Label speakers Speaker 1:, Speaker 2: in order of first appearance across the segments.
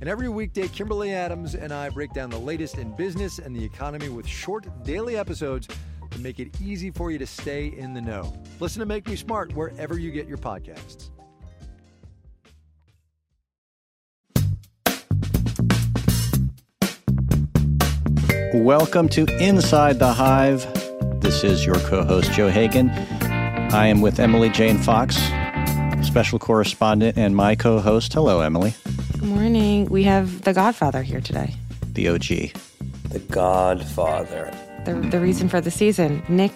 Speaker 1: And every weekday, Kimberly Adams and I break down the latest in business and the economy with short daily episodes to make it easy for you to stay in the know. Listen to Make Me Smart wherever you get your podcasts.
Speaker 2: Welcome to Inside the Hive. This is your co host, Joe Hagan. I am with Emily Jane Fox, special correspondent, and my co host. Hello, Emily.
Speaker 3: Good morning. We have the Godfather here today.
Speaker 2: The OG.
Speaker 4: The Godfather.
Speaker 3: The, the reason for the season, Nick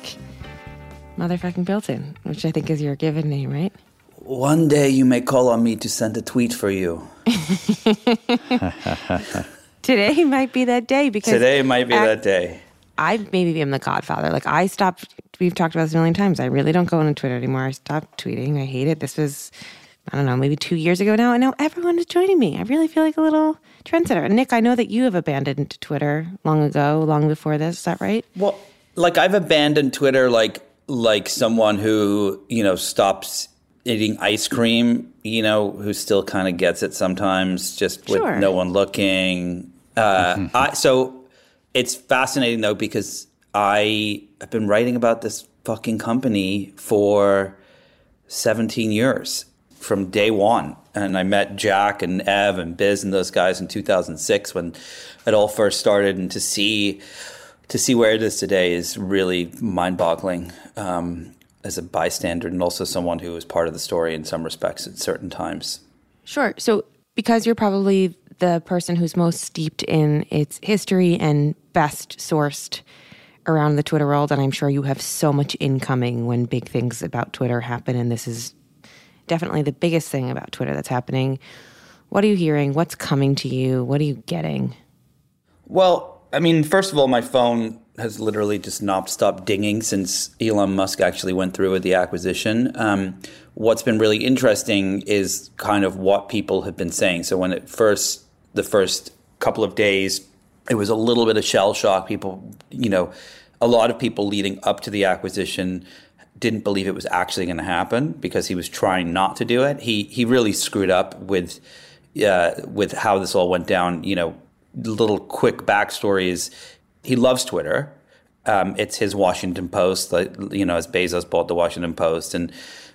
Speaker 3: motherfucking Bilton, which I think is your given name, right?
Speaker 4: One day you may call on me to send a tweet for you.
Speaker 3: Today might be that day because
Speaker 4: Today might be
Speaker 3: I-
Speaker 4: that day.
Speaker 3: I maybe am the Godfather. Like I stopped. We've talked about this a million times. I really don't go on Twitter anymore. I stopped tweeting. I hate it. This was, I don't know, maybe two years ago now. And now everyone is joining me. I really feel like a little trendsetter. And Nick, I know that you have abandoned Twitter long ago, long before this. Is that right?
Speaker 4: Well, like I've abandoned Twitter like like someone who, you know, stops eating ice cream, you know, who still kind of gets it sometimes just with
Speaker 3: Sure.
Speaker 4: no one looking. Uh, I, so it's fascinating though because I have been writing about this fucking company for 17 years from day one. And I met Jack and Ev and Biz and those guys in 2006 when it all first started. And to see to see where it is today is really mind-boggling um, as a bystander and also someone who is part of the story in some respects at certain times.
Speaker 3: Sure. So, because you're probably the person who's most steeped in its history and best sourced around the Twitter world, and I'm sure you have so much incoming when big things about Twitter happen, and this is definitely the biggest thing about Twitter that's happening. What are you hearing? What's coming to you? What are you getting?
Speaker 4: Well, I mean, first of all, my phone has literally just not stopped dinging since Elon Musk actually went through with the acquisition. Um, what's been really interesting is kind of what people have been saying. So when it first, the first couple of days, it was a little bit of shell shock. People, you know, a lot of people leading up to the acquisition didn't believe it was actually going to happen because he was trying not to do it. He he really screwed up with uh, with how this all went down. You know, little quick backstory is he loves Twitter. Um, it's his Washington Post, like, you know, as Bezos bought the Washington Post, and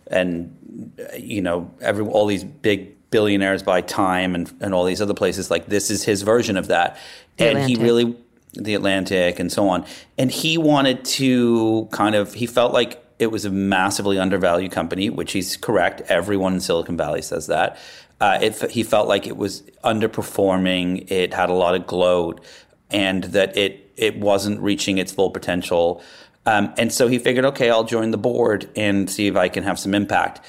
Speaker 4: and you know, every all these big billionaires buy Time and and all these other places. Like this is his version of that,
Speaker 3: The
Speaker 4: and he really the Atlantic and so on. And he wanted to kind of he felt like it was a massively undervalued company, which he's correct. Everyone in Silicon Valley says that. Uh, it, he felt like it was underperforming. It had a lot of gloat, and that it it wasn't reaching its full potential. Um, and so he figured, okay, I'll join the board and see if I can have some impact.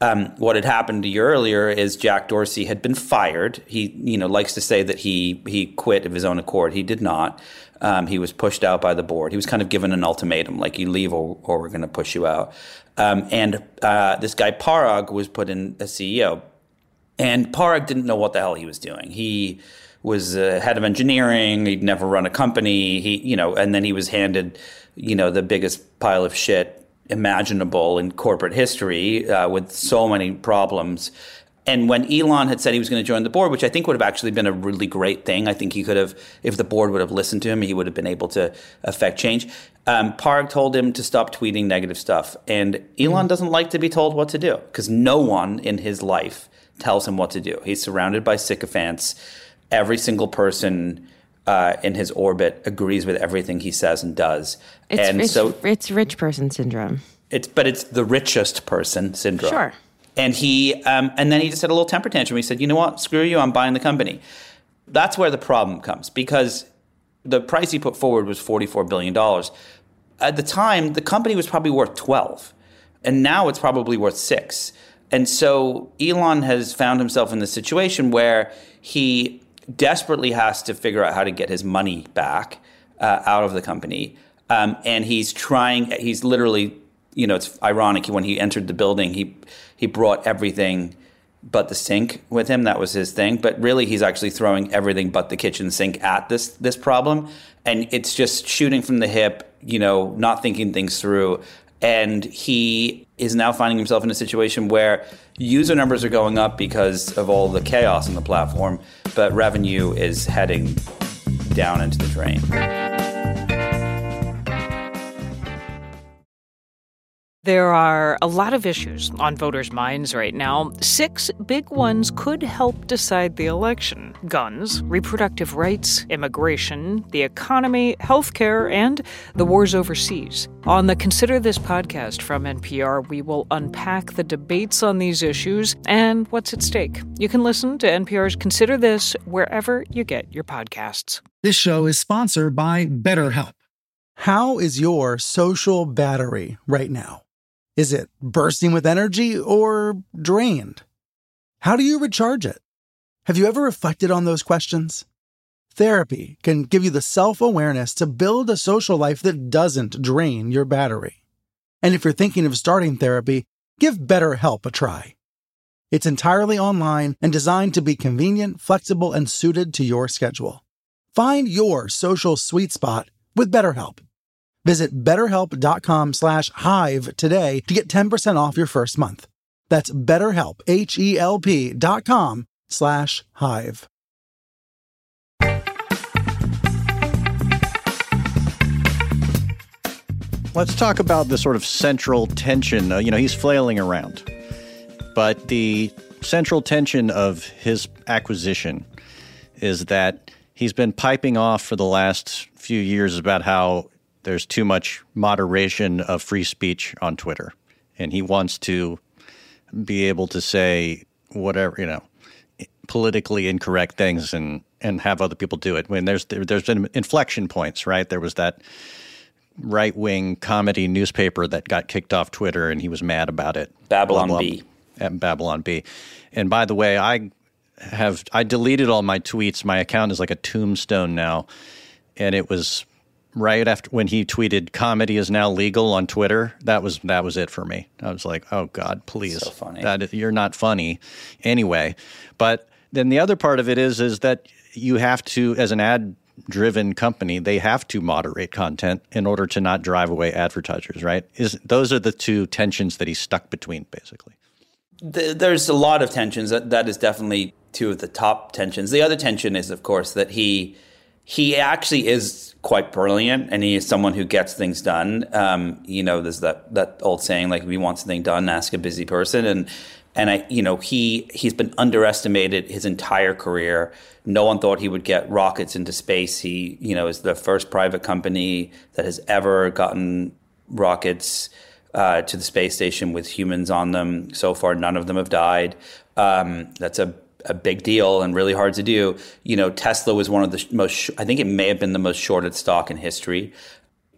Speaker 4: Um, what had happened a year earlier is Jack Dorsey had been fired. He, you know, likes to say that he he quit of his own accord. He did not. Um, he was pushed out by the board. He was kind of given an ultimatum, like you leave or, or we're going to push you out. Um, and uh, this guy Parag was put in as CEO, and Parag didn't know what the hell he was doing. He was uh, head of engineering. He'd never run a company. He, you know, and then he was handed, you know, the biggest pile of shit imaginable in corporate history uh, with so many problems. And when Elon had said he was going to join the board, which I think would have actually been a really great thing, I think he could have, if the board would have listened to him, he would have been able to affect change. Um, Parag told him to stop tweeting negative stuff. And Elon doesn't like to be told what to do because no one in his life tells him what to do. He's surrounded by sycophants. Every single person uh, in his orbit agrees with everything he says and does.
Speaker 3: It's,
Speaker 4: and
Speaker 3: it's,
Speaker 4: so
Speaker 3: it's rich person syndrome.
Speaker 4: it's but it's the richest person syndrome.
Speaker 3: Sure.
Speaker 4: And he um, and then he just had a little temper tantrum. He said, "You know what? Screw you. I'm buying the company." That's where the problem comes because the price he put forward was 44 billion dollars. At the time, the company was probably worth 12, and now it's probably worth six. And so Elon has found himself in the situation where he desperately has to figure out how to get his money back uh, out of the company. Um, and he's trying, he's literally, you know, it's ironic. When he entered the building, he, he brought everything but the sink with him. That was his thing. But really, he's actually throwing everything but the kitchen sink at this, this problem. And it's just shooting from the hip, you know, not thinking things through. And he is now finding himself in a situation where user numbers are going up because of all the chaos on the platform, but revenue is heading down into the drain.
Speaker 5: There are a lot of issues on voters' minds right now. Six big ones could help decide the election guns, reproductive rights, immigration, the economy, healthcare, and the wars overseas. On the Consider This podcast from NPR, we will unpack the debates on these issues and what's at stake. You can listen to NPR's Consider This wherever you get your podcasts.
Speaker 6: This show is sponsored by BetterHelp. How is your social battery right now? Is it bursting with energy or drained? How do you recharge it? Have you ever reflected on those questions? Therapy can give you the self awareness to build a social life that doesn't drain your battery. And if you're thinking of starting therapy, give BetterHelp a try. It's entirely online and designed to be convenient, flexible, and suited to your schedule. Find your social sweet spot with BetterHelp. Visit betterhelp.com slash hive today to get 10% off your first month. That's betterhelp, H-E-L-P dot com slash hive.
Speaker 2: Let's talk about the sort of central tension. Uh, you know, he's flailing around, but the central tension of his acquisition is that he's been piping off for the last few years about how there's too much moderation of free speech on Twitter, and he wants to be able to say whatever you know politically incorrect things and and have other people do it. When there's there, there's been inflection points, right? There was that right wing comedy newspaper that got kicked off Twitter, and he was mad about it.
Speaker 4: Babylon
Speaker 2: Blah, blah,
Speaker 4: B.
Speaker 2: At Babylon Bee. And by the way, I have I deleted all my tweets. My account is like a tombstone now, and it was right after when he tweeted comedy is now legal on Twitter. That was that was it for me. I was like, oh God, please,
Speaker 4: So funny.
Speaker 2: that you're not funny anyway. But then the other part of it is is that you have to, as an ad driven company, they have to moderate content in order to not drive away advertisers. Right? Is those are the two tensions that he's stuck between, basically.
Speaker 4: There's a lot of tensions. That, that is definitely two of the top tensions. The other tension is, of course, that he he actually is quite brilliant, and he is someone who gets things done. Um, you know, there's that that old saying, like, if want something done, ask a busy person, and and I, you know, he he's been underestimated his entire career. No one thought he would get rockets into space. He, you know, is the first private company that has ever gotten rockets uh, to the space station with humans on them. So far, none of them have died. Um, that's a a big deal and really hard to do. You know, Tesla was one of the most. I think it may have been the most shorted stock in history.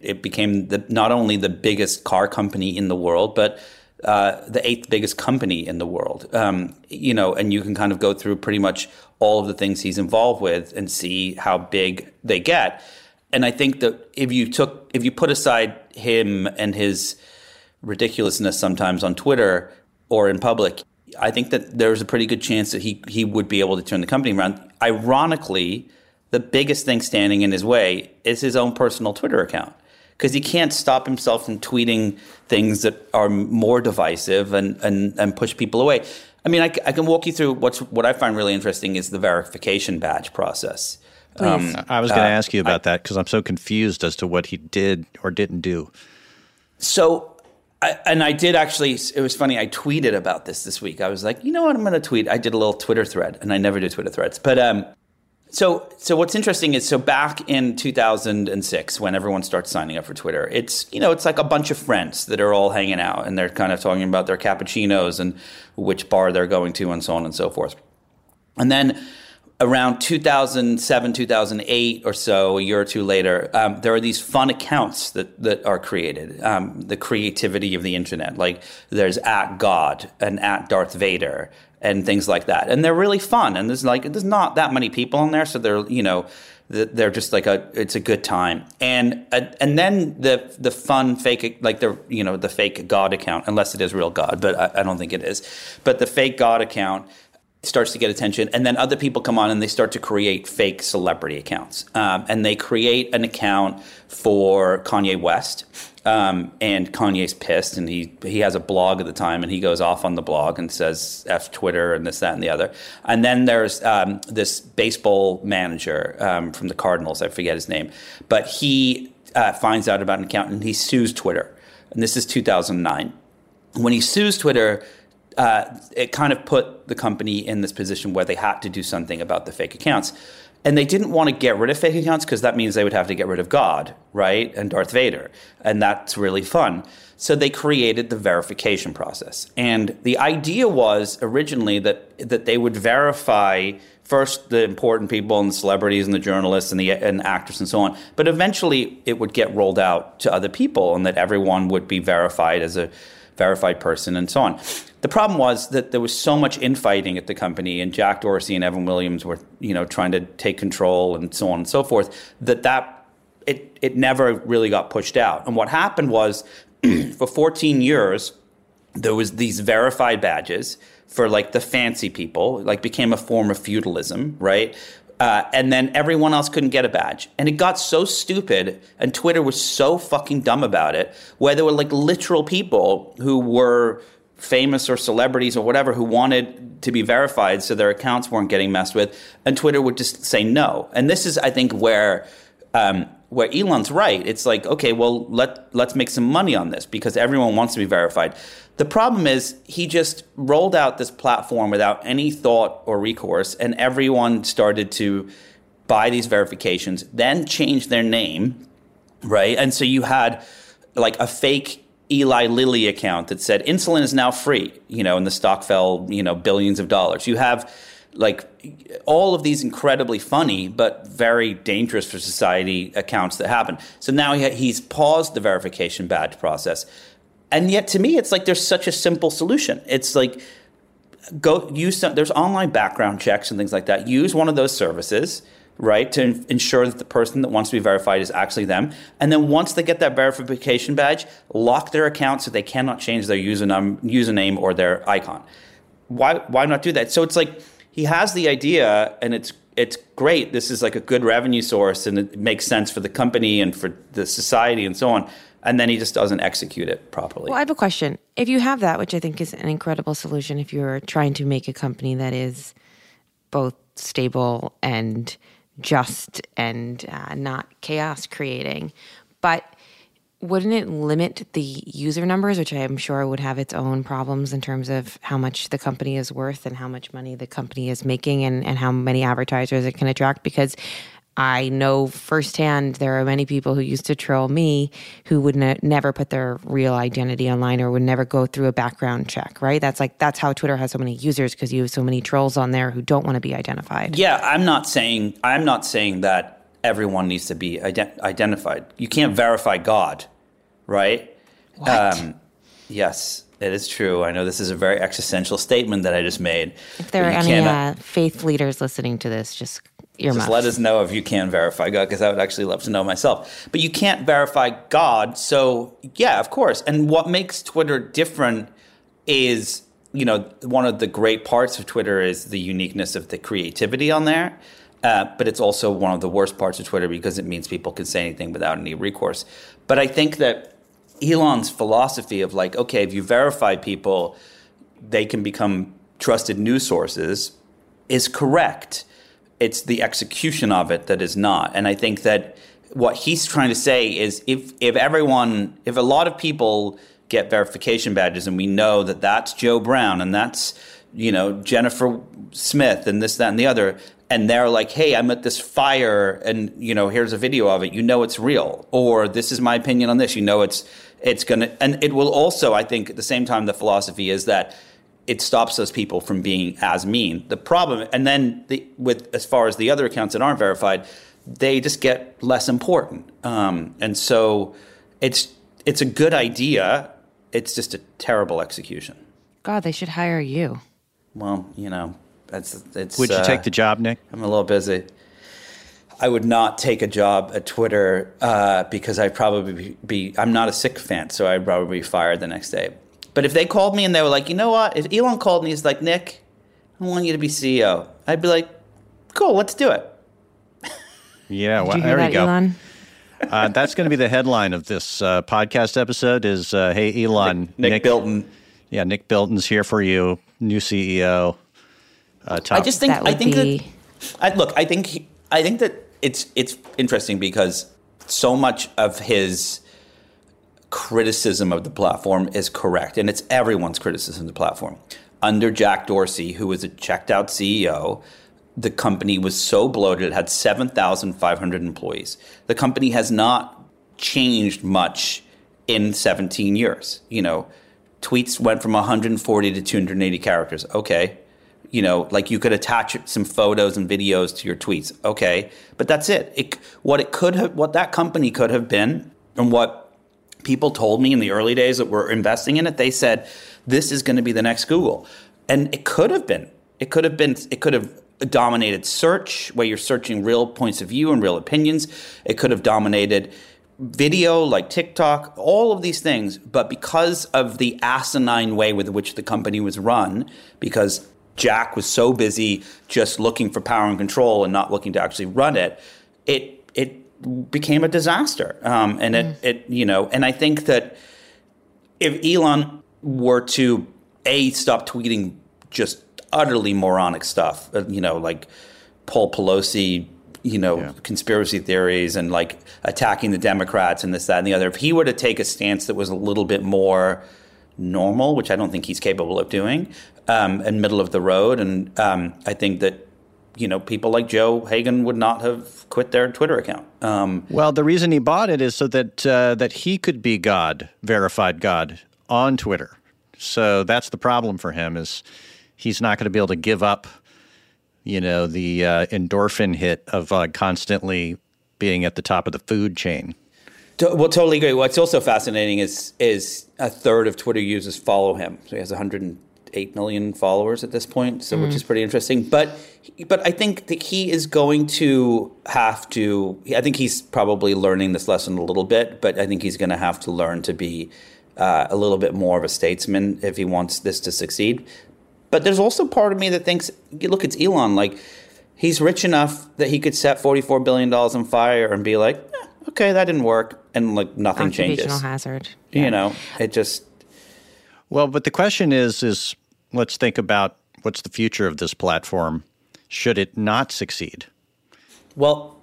Speaker 4: It became the, not only the biggest car company in the world, but uh, the eighth biggest company in the world. Um, you know, and you can kind of go through pretty much all of the things he's involved with and see how big they get. And I think that if you took, if you put aside him and his ridiculousness sometimes on Twitter or in public, I think that there's a pretty good chance that he he would be able to turn the company around. Ironically, the biggest thing standing in his way is his own personal Twitter account because he can't stop himself from tweeting things that are more divisive and and, and push people away. I mean, I, I can walk you through what's what I find really interesting is the verification badge process. Um,
Speaker 2: I was going to ask you about that because I'm so confused as to what he did or didn't do.
Speaker 4: So, I, and I did actually. It was funny. I tweeted about this this week. I was like, you know what? I'm going to tweet. I did a little Twitter thread, and I never do Twitter threads. But um, So, so what's interesting is so back in 2006, when everyone starts signing up for Twitter, it's you know it's like a bunch of friends that are all hanging out and they're kind of talking about their cappuccinos and which bar they're going to and so on and so forth. And then around 2007, 2008 or so, a year or two later, um, there are these fun accounts that, that are created. Um, the creativity of the internet, like there's at God and at Darth Vader and things like that, and they're really fun. And there's like there's not that many people on there, so they're you know they're just like a it's a good time and and then the the fun fake like the you know the fake god account unless it is real god but I, I don't think it is but the fake god account starts to get attention, and then other people come on and they start to create fake celebrity accounts, um, and they create an account for Kanye West. Um, and Kanye's pissed, and he he has a blog at the time, and he goes off on the blog and says "f Twitter" and this, that, and the other. And then there's um, this baseball manager um, from the Cardinals, I forget his name, but he uh, finds out about an account and he sues Twitter. And this is 2009. When he sues Twitter, uh, it kind of put the company in this position where they had to do something about the fake accounts. And they didn't want to get rid of fake accounts because that means they would have to get rid of God, right? And Darth Vader. And that's really fun. So they created the verification process. And the idea was originally that, that they would verify first the important people and the celebrities and the journalists and the and actors and so on. But eventually it would get rolled out to other people and that everyone would be verified as a verified person and so on. The problem was that there was so much infighting at the company, and Jack Dorsey and Evan Williams were, you know, trying to take control and so on and so forth. That that it it never really got pushed out. And what happened was, for 14 years, there was these verified badges for like the fancy people, like became a form of feudalism, right? Uh, and then everyone else couldn't get a badge. And it got so stupid, and Twitter was so fucking dumb about it, where there were like literal people who were famous or celebrities or whatever who wanted to be verified so their accounts weren't getting messed with, and Twitter would just say no. And this is, I think, where um, where Elon's right. It's like, okay, well, let let's make some money on this because everyone wants to be verified. The problem is he just rolled out this platform without any thought or recourse, and everyone started to buy these verifications, then change their name, right? And so you had like a fake Eli Lilly account that said insulin is now free, you know, and the stock fell, you know, billions of dollars. You have like all of these incredibly funny but very dangerous for society accounts that happen. So now he, he's paused the verification badge process. And yet to me it's like there's such a simple solution. It's like go use some, there's online background checks and things like that. Use one of those services right, to ensure that the person that wants to be verified is actually them. And then once they get that verification badge, lock their account so they cannot change their username, username or their icon. Why, why not do that? So it's like he has the idea and it's it's great. This is like a good revenue source and it makes sense for the company and for the society and so on. And then he just doesn't execute it properly.
Speaker 3: Well, I have a question. If you have that, which I think is an incredible solution, if you're trying to make a company that is both stable and just and uh, not chaos creating. But wouldn't it limit the user numbers, which I'm sure would have its own problems in terms of how much the company is worth and how much money the company is making and, and how many advertisers it can attract? Because I know firsthand there are many people who used to troll me who would ne- never put their real identity online or would never go through a background check, right? That's like that's how Twitter has so many users because you have so many trolls on there who don't want to be identified.
Speaker 4: Yeah, I'm not saying I'm not saying that everyone needs to be ident- identified. You can't verify God, right?
Speaker 3: What? Um,
Speaker 4: yes, it is true. I know this is a very existential statement that I just made.
Speaker 3: If there are any uh, faith leaders listening to this, just
Speaker 4: just let us know if you can verify God, because I would actually love to know myself. But you can't verify God, so yeah, of course. And what makes Twitter different is, you know, one of the great parts of Twitter is the uniqueness of the creativity on there. Uh, but it's also one of the worst parts of Twitter because it means people can say anything without any recourse. But I think that Elon's philosophy of like, okay, if you verify people, they can become trusted news sources is correct it's the execution of it that is not. And I think that what he's trying to say is if if everyone if a lot of people get verification badges and we know that that's Joe Brown and that's you know Jennifer Smith and this that and the other and they're like, "Hey, I'm at this fire, and you know, here's a video of it. You know, it's real." Or this is my opinion on this. You know, it's it's gonna, and it will also, I think, at the same time, the philosophy is that it stops those people from being as mean. The problem, and then the, with as far as the other accounts that aren't verified, they just get less important. Um, and so it's it's a good idea. It's just a terrible execution.
Speaker 3: God, they should hire you.
Speaker 4: Well, you know, that's it's.
Speaker 2: Would you
Speaker 4: uh,
Speaker 2: take the job, Nick?
Speaker 4: I'm a little busy. I would not take a job at Twitter uh, because I'd probably be, be. I'm not a sycophant, so I'd probably be fired the next day. But if they called me and they were like, you know what? If Elon called me, he's like, Nick, I want you to be CEO. I'd be like, cool, let's do it.
Speaker 2: Yeah, well,
Speaker 3: you
Speaker 2: there
Speaker 3: that,
Speaker 2: you go.
Speaker 3: Elon?
Speaker 2: Uh, that's going to be the headline of this uh, podcast episode. Is uh, Hey Elon,
Speaker 4: Nick, Bilton.
Speaker 2: Yeah, Nick Bilton's here for you, new CEO. Uh.
Speaker 4: I just think
Speaker 3: That
Speaker 4: I think
Speaker 3: be-
Speaker 4: that I, look. I think he, I think that it's it's interesting because so much of his criticism of the platform is correct, and it's everyone's criticism of the platform. Under Jack Dorsey, who was a checked out CEO, the company was so bloated it had seven thousand five hundred employees. The company has not changed much in seventeen years. You know, tweets went from 140 to 280 characters. Okay. You know, like you could attach some photos and videos to your tweets. Okay. But that's it. it what it could have, what that company could have been, and what people told me in the early days that were investing in it, they said, this is going to be the next Google. And it could have been. It could have been, it could have dominated search, where you're searching real points of view and real opinions. It could have dominated video like TikTok, all of these things. But because of the asinine way with which the company was run, because Jack was so busy just looking for power and control and not looking to actually run it, it it became a disaster. Um, and it it you know, and I think that if Elon were to a stop tweeting just utterly moronic stuff, uh, you know, like Paul Pelosi, you know, conspiracy theories and like attacking the Democrats and this, that, and the other. If he were to take a stance that was a little bit more normal, which I don't think he's capable of doing, um, and middle of the road, and um, I think that you know people like Joe Hagan would not have quit their Twitter account. Um,
Speaker 2: Well, the reason he bought it is so that uh, that he could be God, verified God on Twitter. So that's the problem for him is he's not going to be able to give up, you know, the uh, endorphin hit of uh, constantly being at the top of the food chain.
Speaker 4: To- Well, totally agree. What's also fascinating is is a third of Twitter users follow him. So he has 108 million followers at this point, so which is pretty interesting. But but I think that he is going to have to. I think he's probably learning this lesson a little bit, but I think he's going to have to learn to be uh, a little bit more of a statesman if he wants this to succeed. But there's also part of me that thinks, look, it's Elon. Like he's rich enough that he could set 44 billion dollars on fire and be like, eh, okay, that didn't work, and like nothing changes.
Speaker 3: hazard.
Speaker 4: You know, it just
Speaker 2: Well, but the question is is let's think about what's the future of this platform should it not succeed.
Speaker 4: Well,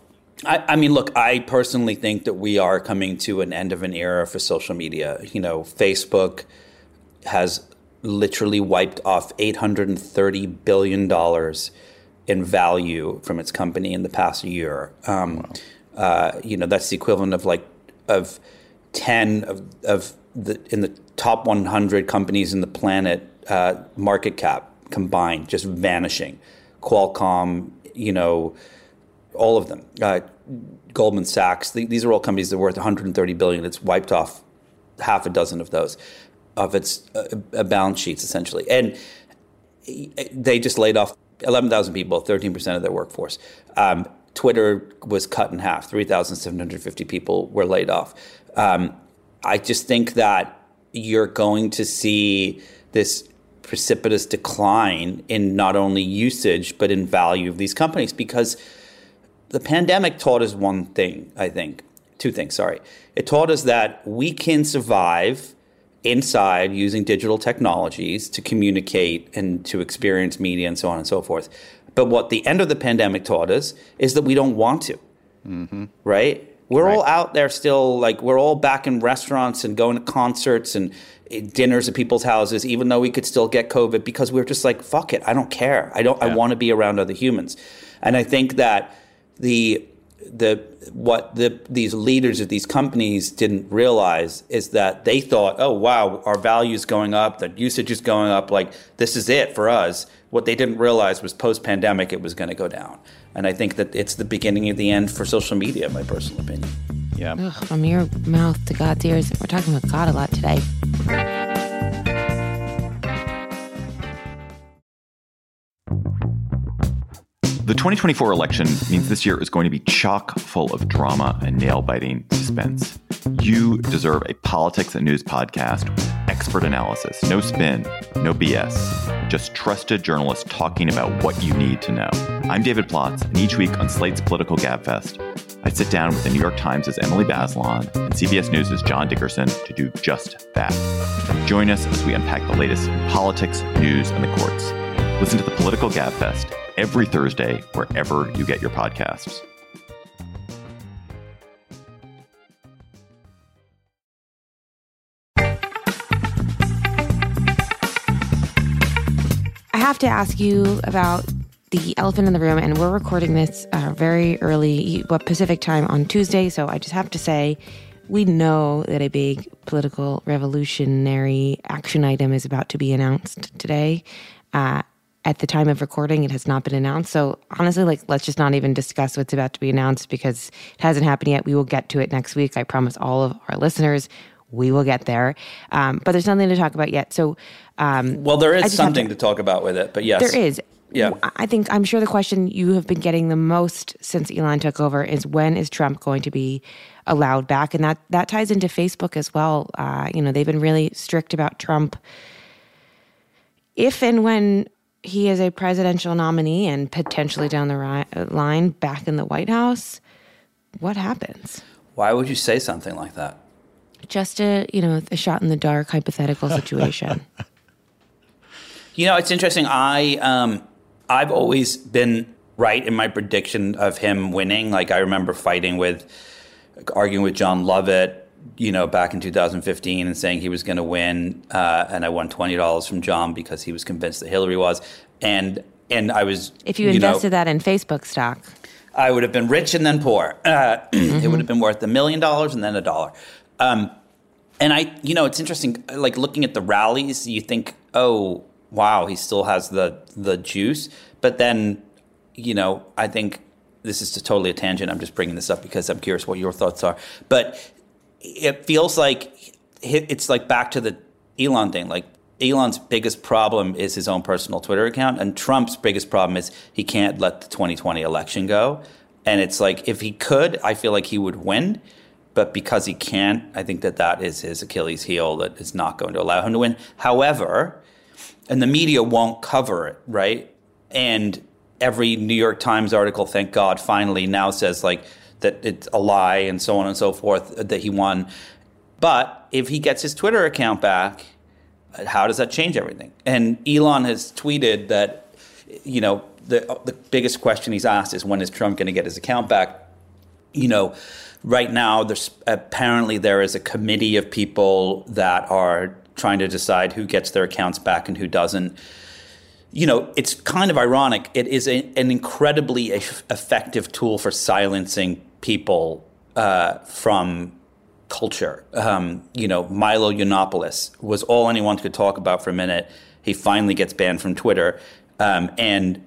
Speaker 4: I, I mean, look, I personally think that we are coming to an end of an era for social media. You know, Facebook has literally wiped off $830 billion in value from its company in the past year. Um, uh, you know, that's the equivalent of like, of 10 of, of the, in the top 100 companies in the planet, uh, market cap combined, just vanishing. Qualcomm, you know, all of them. Uh, Goldman Sachs. th- these are all companies that are worth 130 billion. It's wiped off half a dozen of those of its uh, uh, balance sheets essentially, and they just laid off 11,000 people, 13 percent of their workforce. Um, Twitter was cut in half. 3,750 people were laid off. Um, I just think that you're going to see this precipitous decline in not only usage but in value of these companies because the pandemic taught us one thing, I think. Two things, sorry. It taught us that we can survive inside using digital technologies to communicate and to experience media and so on and so forth. But what the end of the pandemic taught us is that we don't want to, mm-hmm. right? We're
Speaker 2: Right.
Speaker 4: all out there still, like we're all back in restaurants and going to concerts and eh, dinners at people's houses, even though we could still get COVID because we're just like, fuck it, I don't care. I don't. I want to be around other humans, and I think that the the what the these leaders of these companies didn't realize is that they thought, oh wow, our values going up, the usage is going up, like this is it for us. What they didn't realize was post pandemic it was going to go down, and I think that it's the beginning of the end for social media, in my personal opinion.
Speaker 2: Yeah.
Speaker 3: Ugh, from your mouth to God's ears. We're talking about God a lot today.
Speaker 7: The 2024 election means this year is going to be chock full of drama and nail biting suspense. You deserve a politics and news podcast with expert analysis, no spin, no BS, just trusted journalists talking about what you need to know. I'm David Plotz, and each week on Slate's Political Gabfest, I sit down with the New York Times' Emily Bazelon and CBS News' John Dickerson to do just that. Join us as we unpack the latest in politics, news, and the courts. Listen to the Political Gabfest every Thursday wherever you get your podcasts.
Speaker 3: Have to ask you about the elephant in the room, and we're recording this uh, very early, what Pacific time on Tuesday. So I just have to say, we know that a big political revolutionary action item is about to be announced today. Uh, at the time of recording, it has not been announced. So honestly, like, let's just not even discuss what's about to be announced because it hasn't happened yet. We will get to it next week. I promise all of our listeners. We will get there, um, but there's nothing to talk about yet. So, um,
Speaker 4: Well, there is something
Speaker 3: to-
Speaker 4: to talk about with it, but yes,
Speaker 3: there is.
Speaker 4: Yeah.
Speaker 3: I think I'm sure the question you have been getting the most since Elon took over is when is Trump going to be allowed back, and that that ties into Facebook as well. Uh, you know, they've been really strict about Trump. If and when he is a presidential nominee and potentially down the ri- line back in the White House, what happens?
Speaker 4: Why would you say something like that?
Speaker 3: Just a you know a shot in the dark hypothetical situation.
Speaker 4: You know, it's interesting. I um, I've always been right in my prediction of him winning. Like I remember fighting with, arguing with Jon Lovett. You know, back in 2015, and saying he was going to win, uh, and I won twenty dollars from Jon because he was convinced that Hillary was, and and I was.
Speaker 3: if you
Speaker 4: know,
Speaker 3: invested that in Facebook stock,
Speaker 4: I would have been rich and then poor. Uh, It would have been worth a million dollars and then a dollar. Um, and I, you know, it's interesting. Like looking at the rallies, you think, oh, wow, he still has the the juice. But then, you know, I think this is totally a tangent. I'm just bringing this up because I'm curious what your thoughts are. But it feels like it's like back to the Elon thing. Like Elon's biggest problem is his own personal Twitter account, and Trump's biggest problem is he can't let the 2020 election go. And it's like if he could, I feel like he would win. But because he can't, I think that that is his Achilles heel that is not going to allow him to win. However, and the media won't cover it, right? And every New York Times article, thank God, finally now says like that it's a lie and so on and so forth uh, that he won. But if he gets his Twitter account back, uh, how does that change everything? And Elon has tweeted that, you know, the uh, the biggest question he's asked is when is Trump going to get his account back? You know, right now there's apparently there is a committee of people that are trying to decide who gets their accounts back and who doesn't. You know, it's kind of ironic. It is a, an incredibly eff- effective tool for silencing people uh, from culture. Um, you know, Milo Yiannopoulos was all anyone could talk about for a minute. He finally gets banned from Twitter. Um, and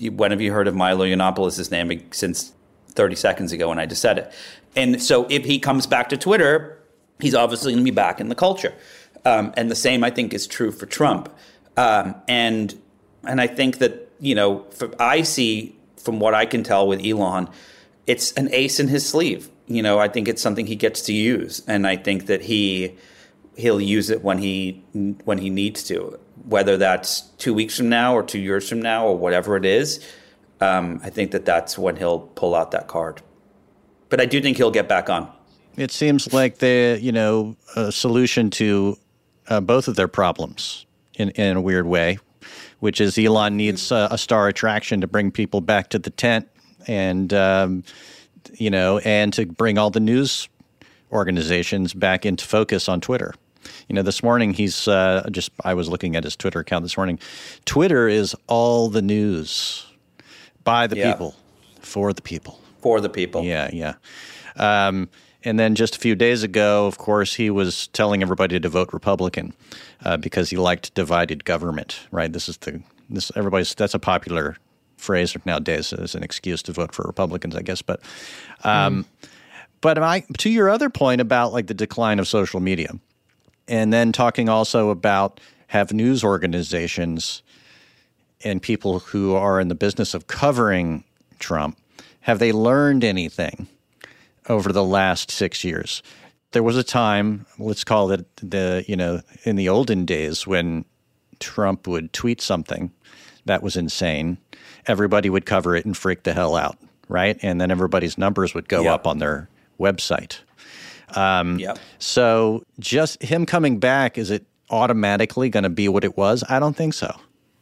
Speaker 4: when have you heard of Milo Yiannopoulos' name since 30 seconds ago when I just said it? And so if he comes back to Twitter, he's obviously going to be back in the culture. Um, and the same, I think, is true for Trump. Um, and and I think that you know, for, I see from what I can tell with Elon, it's an ace in his sleeve. You know, I think it's something he gets to use, and I think that he he'll use it when he when he needs to, whether that's two weeks from now or two years from now or whatever it is. Um, I think that that's when he'll pull out that card. But I do think he'll get back on.
Speaker 2: It seems like the you know a solution to uh, both of their problems in in a weird way, which is Elon needs uh, a star attraction to bring people back to the tent, and um, you know, and to bring all the news organizations back into focus on Twitter. You know, this morning he's uh, just, I was looking at his Twitter account this morning. Twitter is all the news by the
Speaker 4: Yeah.
Speaker 2: people, for the people.
Speaker 4: for the people.
Speaker 2: Yeah, yeah. Um, and then just a few days ago, of course, he was telling everybody to vote Republican uh, because he liked divided government. Right? This is the this everybody's that's a popular phrase nowadays as an excuse to vote for Republicans, I guess. But um, but I, to your other point about like the decline of social media, and then talking also about have news organizations and people who are in the business of covering Trump, have they learned anything over the last six years? There was a time, let's call it the, you know, in the olden days when Trump would tweet something that was insane, everybody would cover it and freak the hell out, right? And then everybody's numbers would go
Speaker 4: Yeah.
Speaker 2: up on their website.
Speaker 4: Um, yep.
Speaker 2: So just him coming back, is it automatically going to be what it was? I don't think so.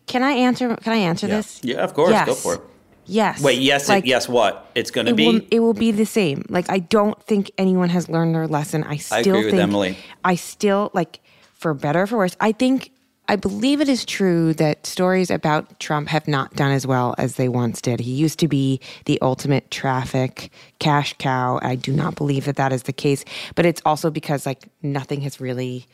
Speaker 3: Can I answer? Can I answer this?
Speaker 4: Yeah, of course. Go for it.
Speaker 3: Yes.
Speaker 4: Wait, yes,
Speaker 3: Like,
Speaker 4: it, yes, what? It's going to
Speaker 3: It
Speaker 4: be?
Speaker 3: will, it will be the same. Like I don't think anyone has learned their lesson. I still I
Speaker 4: agree with
Speaker 3: think
Speaker 4: Emily.
Speaker 3: I still like for better or for worse. I think I believe it is true that stories about Trump have not done as well as they once did. He used to be the ultimate traffic cash cow. I do not believe that that is the case, but it's also because like nothing has really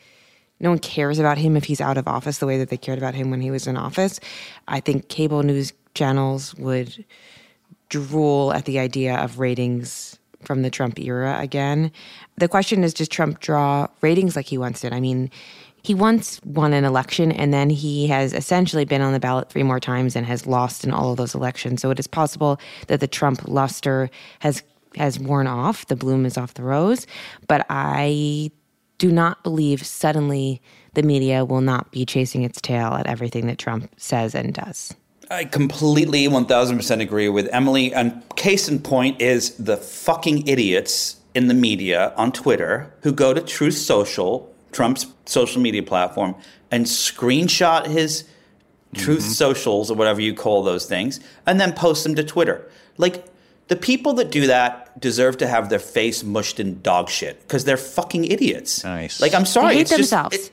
Speaker 3: no one cares about him if he's out of office the way that they cared about him when he was in office. I think cable news channels would drool at the idea of ratings from the Trump era again. The question is, does Trump draw ratings like he once did? I mean, he once won an election and then he has essentially been on the ballot three more times and has lost in all of those elections. So it is possible that the Trump luster has has worn off. The bloom is off the rose. But I do not believe suddenly the media will not be chasing its tail at everything that Trump says and does.
Speaker 4: I completely 1000% agree with Emily. And case in point is the fucking idiots in the media on Twitter who go to Truth Social, Trump's social media platform, and screenshot his Truth mm-hmm. Socials or whatever you call those things, and then post them to Twitter. Like, the people that do that deserve to have their face mushed in dog shit because they're fucking idiots.
Speaker 2: Nice.
Speaker 4: Like, I'm sorry.
Speaker 3: They hate
Speaker 4: it's just-
Speaker 3: themselves.
Speaker 4: it-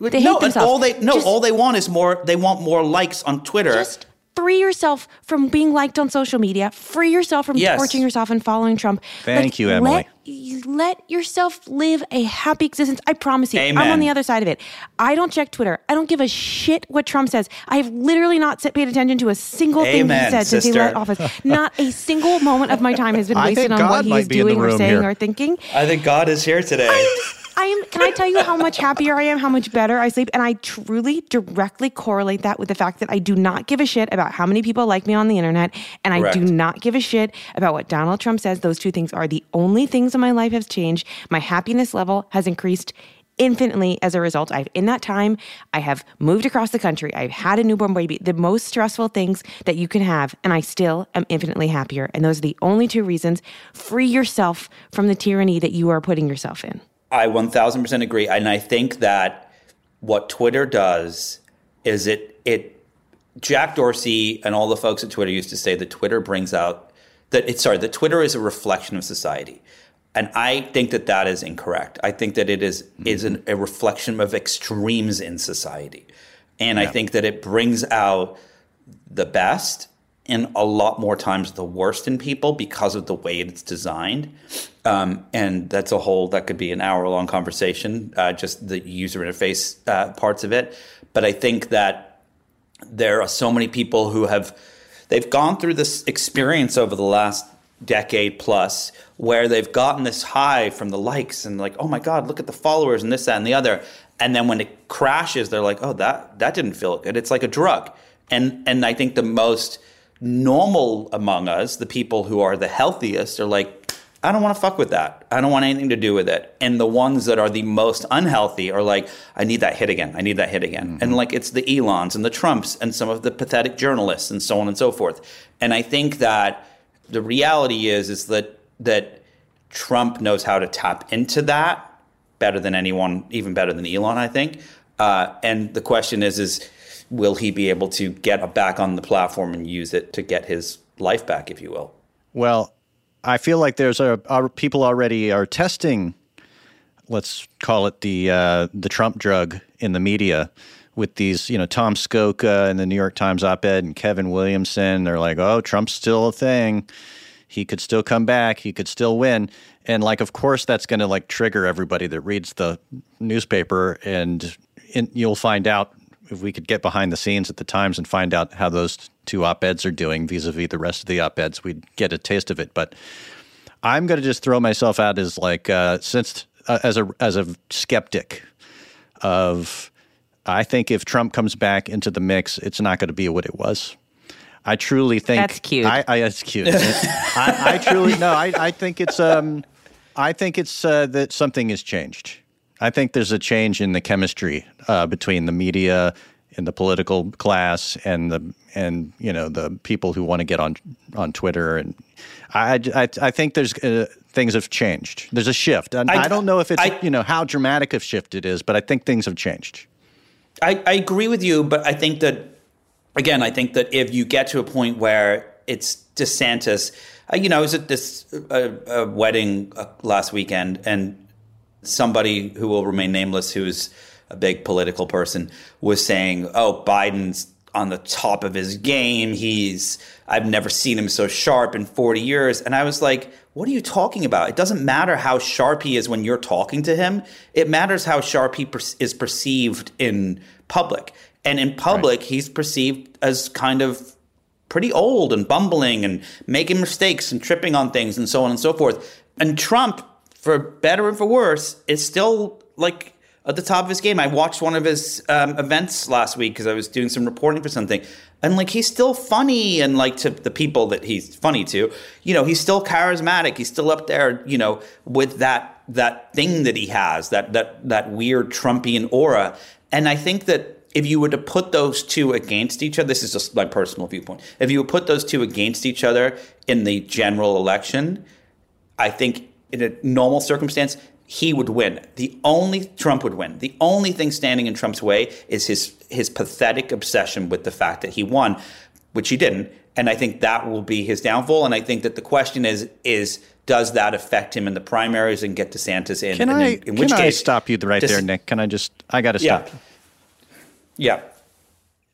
Speaker 3: They
Speaker 4: no,
Speaker 3: hate
Speaker 4: and
Speaker 3: themselves.
Speaker 4: all they no,
Speaker 3: Just-
Speaker 4: all they want is more. They want more likes on Twitter.
Speaker 3: Just free yourself from being liked on social media. Free yourself from
Speaker 4: Yes.
Speaker 3: torching yourself and following Trump.
Speaker 2: Thank you, Emily.
Speaker 3: Let, let yourself live a happy existence. I promise you. I'm on the other side of it. I don't check Twitter. I don't give a shit what Trump says. I have literally not sit- paid attention to a single thing he said since he left office. Not a single moment of my time has been wasted on
Speaker 2: God
Speaker 3: what
Speaker 2: might
Speaker 3: he's
Speaker 2: be in the
Speaker 3: doing or saying
Speaker 2: here.
Speaker 3: or thinking.
Speaker 4: I think God is here today.
Speaker 3: I am. Can I tell you how much happier I am? How much better I sleep, and I truly directly correlate that with the fact that I do not give a shit about how many people like me on the internet, and I do not give a shit about what Donald Trump says. Those two things are the only things in my life have changed. My happiness level has increased infinitely as a result. I've in that time I have moved across the country. I've had a newborn baby, the most stressful things that you can have, and I still am infinitely happier. And those are the only two reasons. Free yourself from the tyranny that you are putting yourself in.
Speaker 4: I 1000% agree. And I think that what Twitter does is it, it, Jack Dorsey and all the folks at Twitter used to say that Twitter brings out, that it's, sorry, that Twitter is a reflection of society. And I think that that is incorrect. I think that it is, hmm. is an, a reflection of extremes in society. And I think that it brings out the best and a lot more times the worst in people because of the way it's designed. Um, and that's a whole that could be an hour long conversation, uh, just the user interface uh, parts of it. But I think that there are so many people who have they've gone through this experience over the last decade plus where they've gotten this high from the likes and like oh my god look at the followers and this that and the other and then when it crashes they're like oh that that didn't feel good it's like a drug and and i think the most normal among us the people who are the healthiest are like I don't want to fuck with that. I don't want anything to do with it. And the ones that are the most unhealthy are like, I need that hit again. I need that hit again. And like it's the Elons and the Trumps and some of the pathetic journalists and so on and so forth. And I think that the reality is is that that Trump knows how to tap into that better than anyone, even better than Elon, I think. Uh, and the question is is will he be able to get back on the platform and use it to get his life back, if you will?
Speaker 2: Well, I feel like there's a, a people already are testing. Let's call it the uh, the Trump drug in the media with these, you know, Tom Scocca and the New York Times op-ed and Kevin Williamson. They're like, oh, Trump's still a thing. He could still come back. He could still win. And like, of course, that's going to like trigger everybody that reads the newspaper, and in, you'll find out if we could get behind the scenes at the Times and find out how those two op eds are doing vis a vis the rest of the op eds, we'd get a taste of it. But I'm going to just throw myself out as like uh, since uh, as a as a skeptic of I think if Trump comes back into the mix, it's not going to be what it was. I truly think
Speaker 3: that's cute.
Speaker 2: I, I that's cute. I, I, truly no. I, I think it's um, I think it's uh, that something has changed. I think there's a change in the chemistry uh, between the media and the political class and the and you know the people who want to get on on Twitter and I I, I think there's uh, things have changed. There's a shift. And I, I don't know if it's I, you know how dramatic a shift it is, but I think things have changed.
Speaker 4: I, I agree with you, but I think that again, I think that if you get to a point where it's DeSantis, uh, you know, I was at this uh, uh, wedding last weekend, and somebody who will remain nameless, who's a big political person, was saying, "Oh, Biden's on the top of his game. He's I've never seen him so sharp in 40 years." And I was like, "What are you talking about? It doesn't matter how sharp he is when you're talking to him. It matters how sharp he per- is perceived in public. And in public, right. he's perceived as kind of pretty old and bumbling and making mistakes and tripping on things and so on and so forth. And Trump for better and for worse, is still like at the top of his game. I watched one of his um, events last week because I was doing some reporting for something, and like he's still funny, and like to the people that he's funny to, you know, he's still charismatic. He's still up there, you know, with that that thing that he has, that that that weird Trumpian aura. And I think that if you were to put those two against each other, this is just my personal viewpoint. If you would put those two against each other in the general election, I think in a normal circumstance, he would win. The only Trump would win. The only thing standing in Trump's way is his his pathetic obsession with the fact that he won, which he didn't. And I think that will be his downfall. And I think that the question is is does that affect him in the primaries and get DeSantis in?
Speaker 2: Can
Speaker 4: and
Speaker 2: I?
Speaker 4: In, in
Speaker 2: which can case, I stop you right there, Nick? Can I just? I got to stop.
Speaker 4: Yeah. yeah.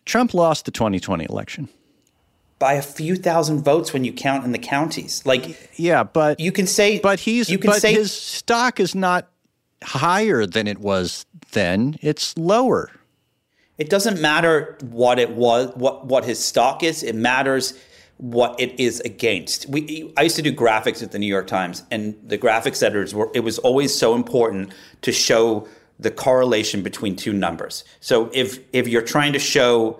Speaker 2: Trump lost the 2020 election
Speaker 4: by a few thousand votes when you count in the counties. Like,
Speaker 2: yeah, but
Speaker 4: you can say,
Speaker 2: but he's, you can but say his stock is not higher than it was then; it's lower.
Speaker 4: It doesn't matter what it was, what what his stock is. It matters what it is against. We I used to do graphics at the New York Times, and the graphics editors were. It was always so important to show the correlation between two numbers. So if if you're trying to show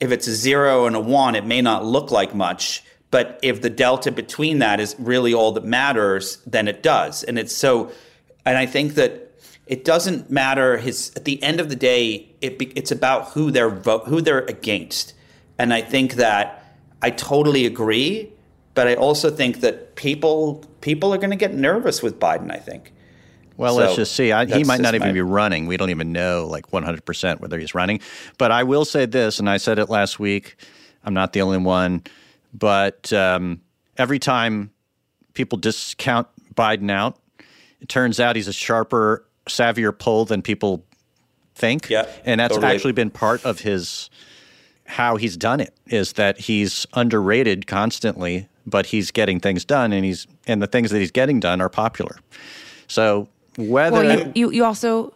Speaker 4: if it's a zero and a one, it may not look like much. But if the delta between that is really all that matters, then it does. And it's so, and I think that it doesn't matter his, at the end of the day, it, it's about who they're vote, who they're against. And I think that I totally agree. But I also think that people, people are going to get nervous with Biden, I think.
Speaker 2: Well, so let's just see. I, he might not even my... be running. We don't even know like 100% whether he's running. But I will say this, and I said it last week. I'm not the only one. But um, every time people discount Biden out, it turns out he's a sharper, savvier pull than people think.
Speaker 4: Yeah,
Speaker 2: and that's
Speaker 4: totally.
Speaker 2: actually been part of his how he's done it is that he's underrated constantly, but he's getting things done, and he's and the things that he's getting done are popular. So whether
Speaker 3: well, you, you, you also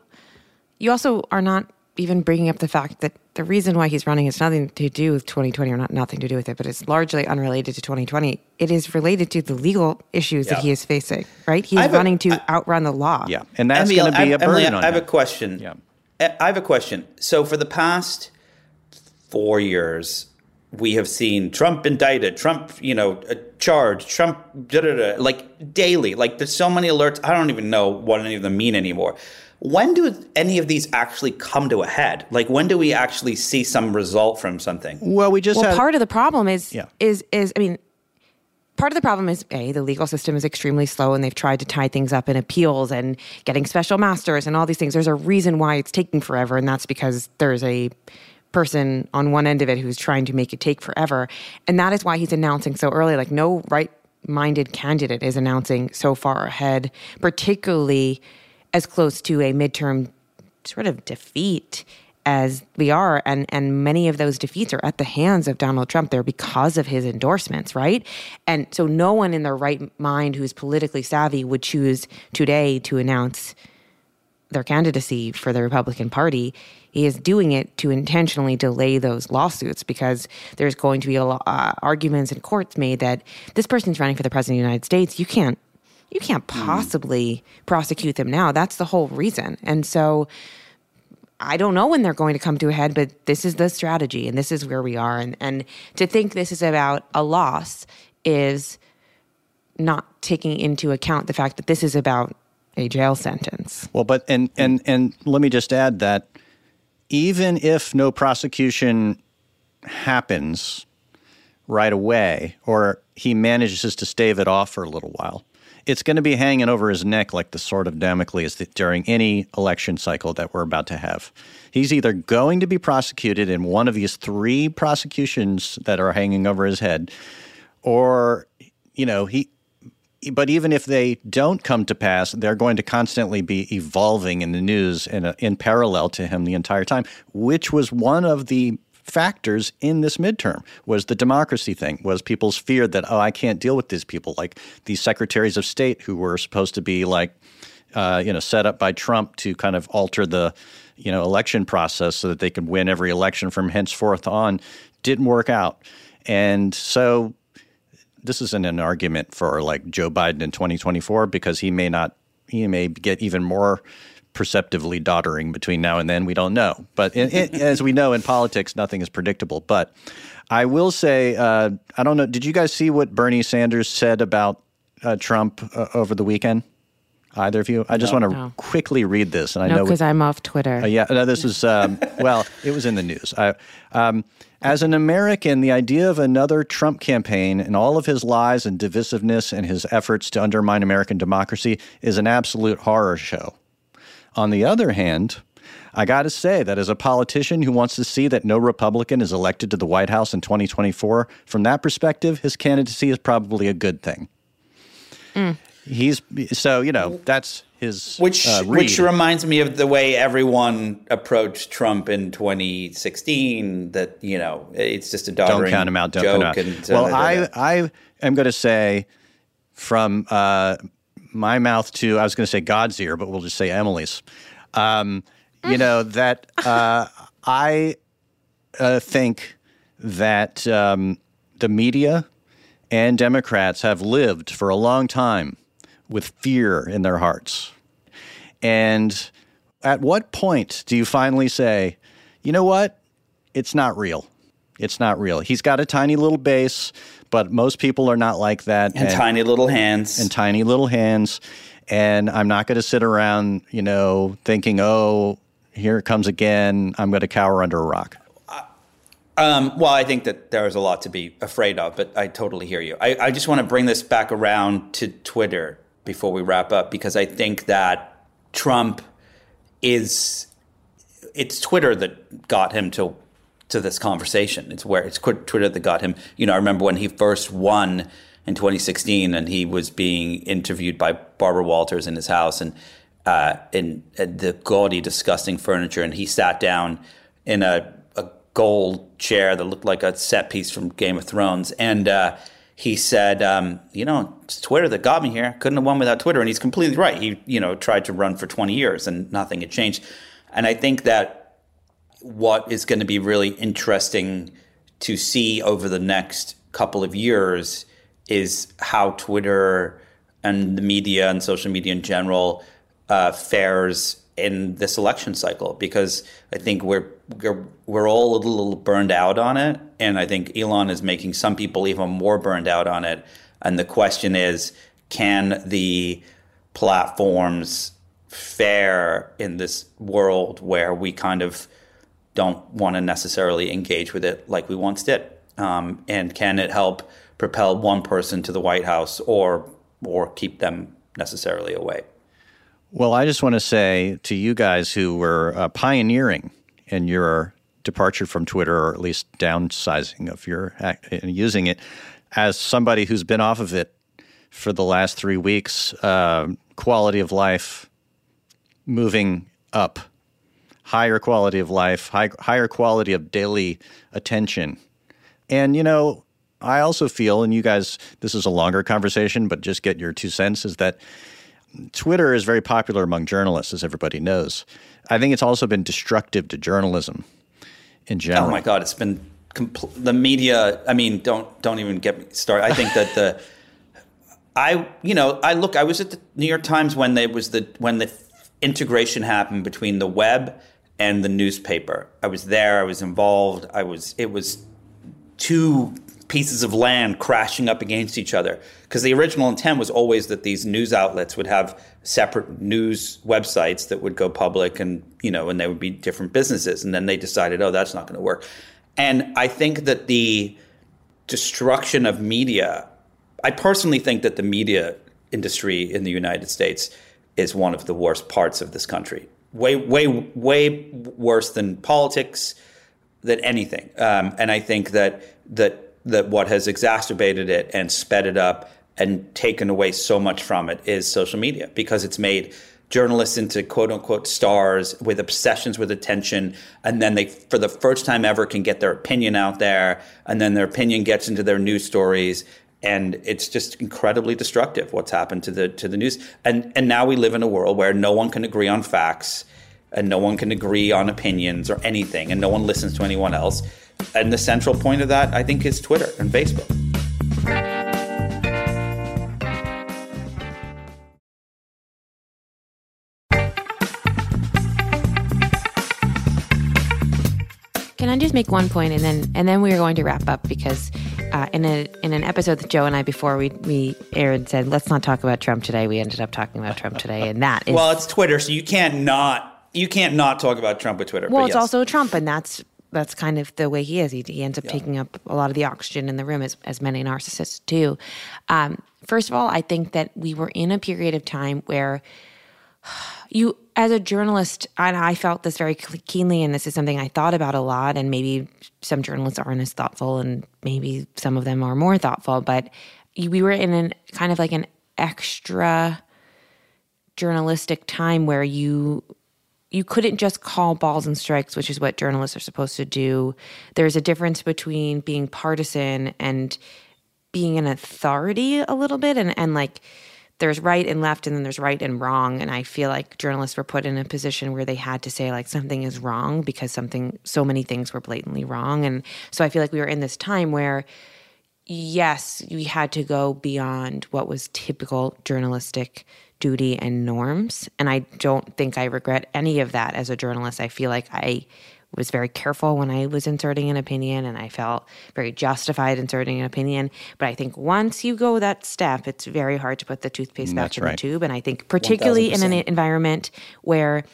Speaker 3: you also are not even bringing up the fact that the reason why he's running has nothing to do with 2020 or not nothing to do with it, but it's largely unrelated to 2020. It is related to the legal issues yeah. that he is facing, right? He's running a, to I, outrun the law.
Speaker 2: Yeah. And that's going to be a burden
Speaker 4: Emily,
Speaker 2: on
Speaker 4: I have
Speaker 2: him.
Speaker 4: a question.
Speaker 2: Yeah.
Speaker 4: I have a question. So for the past four years, we have seen Trump indicted, Trump, you know, uh, charged, Trump, da da da, like daily. Like there's so many alerts. I don't even know what any of them mean anymore. When do any of these actually come to a head? Like when do we actually see some result from something?
Speaker 2: Well, we just
Speaker 3: well,
Speaker 2: had,
Speaker 3: part of the problem is
Speaker 2: yeah.
Speaker 3: is is I mean, part of the problem is a the legal system is extremely slow, and they've tried to tie things up in appeals and getting special masters and all these things. There's a reason why it's taking forever, and that's because there's a person on one end of it who's trying to make it take forever. And that is why he's announcing so early, like, no right minded candidate is announcing so far ahead, particularly as close to a midterm sort of defeat as we are. And and many of those defeats are at the hands of Donald Trump. They're because of his endorsements right? And so no one in their right mind who's politically savvy would choose today to announce their candidacy for the Republican Party he is doing it to intentionally delay those lawsuits because there's going to be a, uh, arguments in courts made that this person's running for the president of the United States you can't you can't hmm. possibly mm. prosecute them now that's the whole reason and so I don't know when they're going to come to a head, but this is the strategy and this is where we are. And, and to think this is about a loss is not taking into account the fact that this is about a jail sentence.
Speaker 2: Well, but and and and let me just add that even if no prosecution happens right away or he manages to stave it off for a little while, it's going to be hanging over his neck like the sword of Damocles during any election cycle that we're about to have. He's either going to be prosecuted in one of these three prosecutions that are hanging over his head, or, you know, he. But even if they don't come to pass, they're going to constantly be evolving in the news in, a, in parallel to him the entire time, which was one of the factors in this midterm was the democracy thing was people's fear that oh i can't deal with these people like these secretaries of state who were supposed to be like uh, you know set up by trump to kind of alter the you know election process so that they could win every election from henceforth on didn't work out. And so this isn't an argument for like joe biden in 2024 because he may not he may get even more perceptively doddering between now and then. We don't know. But in, in, as we know in politics, nothing is predictable. But I will say, uh, I don't know. Did you guys see what Bernie Sanders said about uh, Trump uh, over the weekend? Either of you? I just no. want to no. quickly read this, and I
Speaker 3: no,
Speaker 2: know
Speaker 3: because I'm off Twitter.
Speaker 2: Uh, yeah, no, this is um, well, it was in the news. I, um, as an American, the idea of another Trump campaign and all of his lies and divisiveness and his efforts to undermine American democracy is an absolute horror show. On the other hand, I got to say that as a politician who wants to see that no Republican is elected to the White House in 2024, from that perspective, his candidacy is probably a good thing. Mm. He's so you know that's his
Speaker 4: which
Speaker 2: uh,
Speaker 4: which reminds me of the way everyone approached Trump in 2016. That you know it's just a
Speaker 2: don't count him out. Don't count out. And, well, I I am going to say from uh, my mouth to, I was going to say God's ear, but we'll just say Emily's. Um, you know, that uh, I uh, think that um, the media and Democrats have lived for a long time with fear in their hearts. And at what point do you finally say, you know what? It's not real. It's not real. He's got a tiny little base but most people are not like that.
Speaker 4: And, and tiny little hands.
Speaker 2: And tiny little hands. And I'm not going to sit around, you know, thinking, oh, here it comes again. I'm going to cower under a rock.
Speaker 4: Um, well, I think that there's a lot to be afraid of, but I totally hear you. I, I just want to bring this back around to Twitter before we wrap up because I think that Trump is it's Twitter that got him to to this conversation. It's where it's Twitter that got him. You know, I remember when he first won in 2016, and he was being interviewed by Barbara Walters in his house, and uh, in the gaudy, disgusting furniture, and he sat down in a, a, gold chair that looked like a set piece from Game of Thrones, and uh, he said, um, "You know, it's Twitter that got me here. Couldn't have won without Twitter." And he's completely right. He, you know, tried to run for 20 years, and nothing had changed. And I think that what is going to be really interesting to see over the next couple of years is how Twitter and the media and social media in general uh, fares in this election cycle because I think we're, we're we're all a little burned out on it, and I think Elon is making some people even more burned out on it. And the question is, can the platforms fare in this world where we kind of don't want to necessarily engage with it like we once did? Um, and can it help propel one person to the White House or or keep them necessarily away?
Speaker 2: Well, I just want to say to you guys who were uh, pioneering in your departure from Twitter, or at least downsizing of your and using it, as somebody who's been off of it for the last three weeks. Uh, quality of life moving up, higher quality of life, high, higher quality of daily attention. And, you know, I also feel, and you guys, this is a longer conversation, but just get your two cents, is that Twitter is very popular among journalists, as everybody knows. I think it's also been destructive to journalism in oh general.
Speaker 4: Oh my God, it's been compl- the media. I mean, don't don't even get me started. I think that the I you know I look. I was at the New York Times when there was the when the integration happened between the web and the newspaper. I was there. I was involved. I was. It was two pieces of land crashing up against each other. Because the original intent was always that these news outlets would have separate news websites that would go public and you know and they would be different businesses. And then they decided oh that's not going to work. And i think that the destruction of media i personally think that the media industry in the united states is one of the worst parts of this country. Way way way worse than politics than anything. Um, and i think that that that what has exacerbated it and sped it up and taken away so much from it is social media because it's made journalists into quote unquote stars with obsessions with attention and then they for the first time ever can get their opinion out there and then their opinion gets into their news stories and it's just incredibly destructive what's happened to the to the news. And and now we live in a world where no one can agree on facts and no one can agree on opinions or anything and no one listens to anyone else and the central point of that, I think, is Twitter and Facebook.
Speaker 3: Can I just make one point and then and then we are going to wrap up because uh, in a in an episode that Joe and I before we we aired said let's not talk about Trump today. We ended up talking about Trump today, and that is
Speaker 4: well, it's Twitter, so you can't not you can't not talk about Trump with Twitter.
Speaker 3: Well, it's
Speaker 4: yes.
Speaker 3: also Trump, and that's that's kind of the way he is. He, he ends up yeah. taking up a lot of the oxygen in the room, as, as many narcissists do. Um, first of all, I think that we were in a period of time where you, as a journalist, and I felt this very keenly, and this is something I thought about a lot, and maybe some journalists aren't as thoughtful, and maybe some of them are more thoughtful, but we were in an kind of like an extra journalistic time where you you couldn't just call balls and strikes, which is what journalists are supposed to do. There's a difference between being partisan and being an authority a little bit and, and like there's right and left and then there's right and wrong and i feel like journalists were put in a position where they had to say like something is wrong because something so many things were blatantly wrong and so i feel like we were in this time where yes we had to go beyond what was typical journalistic duty and norms. And I don't think I regret any of that as a journalist. I feel like I was very careful when I was inserting an opinion and I felt very justified inserting an opinion. But I think once you go that step, it's very hard to put the toothpaste back in right. the tube. And I think, particularly 1000%. in an environment where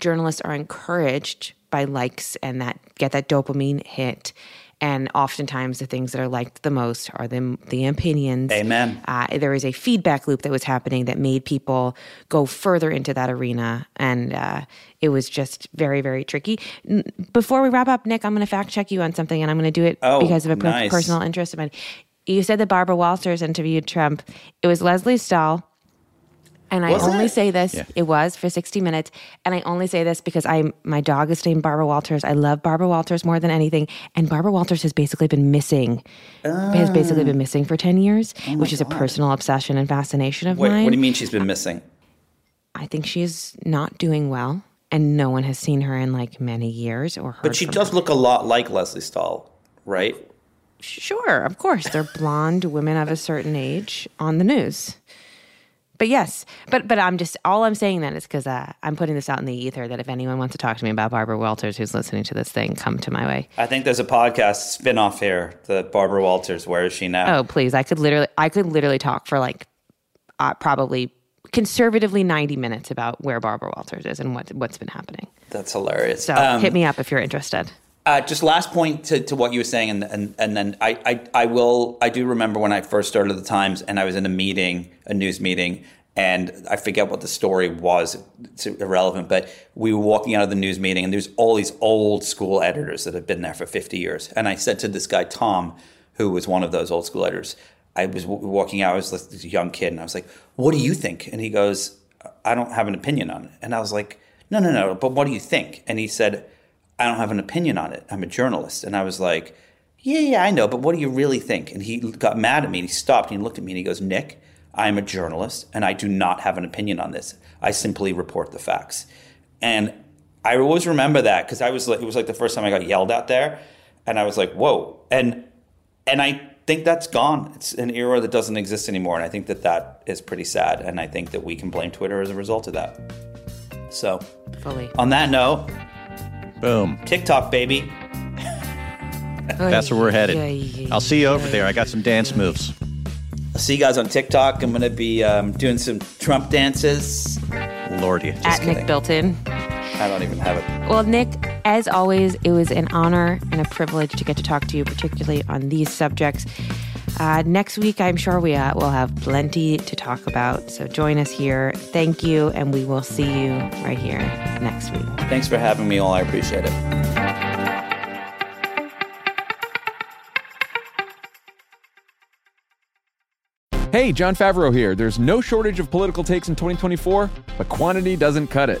Speaker 3: journalists are encouraged by likes and that get that dopamine hit and oftentimes the things that are liked the most are the, the opinions.
Speaker 4: Amen.
Speaker 3: Uh, there is a feedback loop that was happening that made people go further into that arena. And uh, it was just very, very tricky. Before we wrap up, Nick, I'm going to fact check you on something, and I'm going to do it
Speaker 4: oh,
Speaker 3: because of a
Speaker 4: nice.
Speaker 3: personal interest of mine. You said that Barbara Walters interviewed Trump. It was Lesley Stahl and I only
Speaker 4: it?
Speaker 3: say this,
Speaker 2: Yeah.
Speaker 3: it was for 60 minutes. And I only say this because I my dog is named Barbara Walters. I love Barbara Walters more than anything. And Barbara Walters has basically been missing, has oh. basically been missing for 10 years, oh which is a personal obsession and fascination of
Speaker 4: Wait,
Speaker 3: mine.
Speaker 4: what do you mean she's been missing?
Speaker 3: I think she's not doing well. And no one has seen her in like many years or
Speaker 4: But she does
Speaker 3: her.
Speaker 4: look a lot like Lesley Stahl, right?
Speaker 3: Sure, of course. They're blonde women of a certain age on the news. But yes, but but I'm just all I'm saying then is because uh, I'm putting this out in the ether that if anyone wants to talk to me about Barbara Walters who's listening to this thing, come to my way.
Speaker 4: I think there's a podcast spin-off here, the Barbara Walters. Where is she now?
Speaker 3: Oh please, I could literally I could literally talk for like uh, probably conservatively 90 minutes about where Barbara Walters is and what what's been happening.
Speaker 4: That's hilarious.
Speaker 3: So
Speaker 4: Um,
Speaker 3: hit me up if you're interested.
Speaker 4: Uh, just last point to, to what you were saying, and, and, and then I, I, I will, I do remember when I first started the Times and I was in a meeting, a news meeting, and I forget what the story was, it's irrelevant, but we were walking out of the news meeting and there's all these old school editors that have been there for 50 years. And I said to this guy, Tom, who was one of those old school editors, I was walking out. I was a young kid, and I was like, "What do you think?" And he goes, "I don't have an opinion on it." And I was like, "No, no, no. But what do you think?" And he said, "I don't have an opinion on it. I'm a journalist." And I was like, "Yeah, yeah, I know. But what do you really think?" And he got mad at me. and He stopped and he looked at me and he goes, "Nick, I am a journalist, and I do not have an opinion on this. I simply report the facts." And I always remember that because I was like, it was like the first time I got yelled at there, and I was like, "Whoa!" And and I think that's gone. It's an era that doesn't exist anymore, and I think that that is pretty sad. And I think that we can blame Twitter as a result of that. So,
Speaker 3: Fully.
Speaker 4: on that note,
Speaker 2: Boom.
Speaker 4: TikTok, baby.
Speaker 2: That's where we're headed. I'll see you over there. I got some dance moves.
Speaker 4: I'll see you guys on TikTok. I'm going to be um, doing some Trump dances.
Speaker 2: Lordy.
Speaker 3: At Nick
Speaker 4: kidding.
Speaker 3: Bilton.
Speaker 4: I don't even have it.
Speaker 3: Well, Nick, as always, it was an honor and a privilege to get to talk to you, particularly on these subjects. Uh, next week, I'm sure we uh, will have plenty to talk about. So join us here. Thank you, and we will see you right here next week.
Speaker 4: Thanks for having me all. I appreciate it.
Speaker 8: Hey, Jon Favreau here. There's no shortage of political takes in 2024, but quantity doesn't cut it.